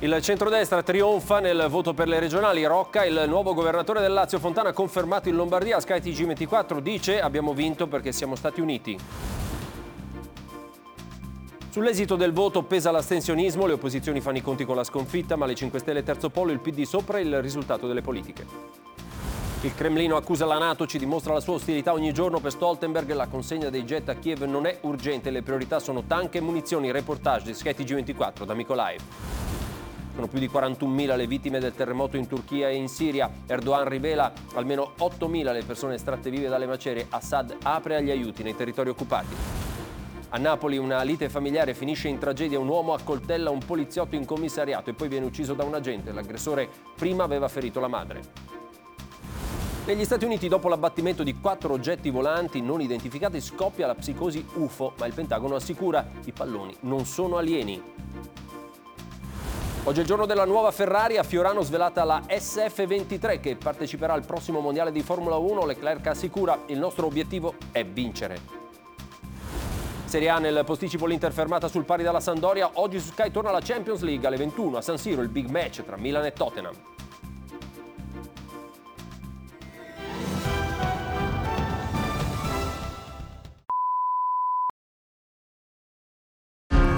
Il centrodestra trionfa nel voto per le regionali. Rocca, il nuovo governatore del Lazio Fontana, confermato in Lombardia. Sky TG24 dice abbiamo vinto perché siamo stati uniti. Sull'esito del voto pesa l'astensionismo, le opposizioni fanno i conti con la sconfitta, ma le 5 Stelle terzo polo, il PD sopra il risultato delle politiche. Il Cremlino accusa la Nato, ci dimostra la sua ostilità ogni giorno per Stoltenberg, la consegna dei jet a Kiev non è urgente, le priorità sono tank e munizioni, reportage di Sky TG24 da Mykolaiv. Sono più di 41.000 le vittime del terremoto in Turchia e in Siria. Erdogan rivela almeno 8.000 le persone estratte vive dalle macerie. Assad apre agli aiuti nei territori occupati. A Napoli una lite familiare finisce in tragedia. Un uomo accoltella un poliziotto in commissariato e poi viene ucciso da un agente. L'aggressore prima aveva ferito la madre. Negli Stati Uniti, dopo l'abbattimento di quattro oggetti volanti non identificati, scoppia la psicosi UFO, ma il Pentagono assicura i palloni non sono alieni. Oggi è il giorno della nuova Ferrari, a Fiorano svelata la SF23 che parteciperà al prossimo mondiale di Formula 1. Leclerc assicura il nostro obiettivo è vincere. Serie A nel posticipo l'Inter fermata sul pari dalla Sandoria. Oggi su Sky torna la Champions League alle 21 a San Siro, il big match tra Milan e Tottenham.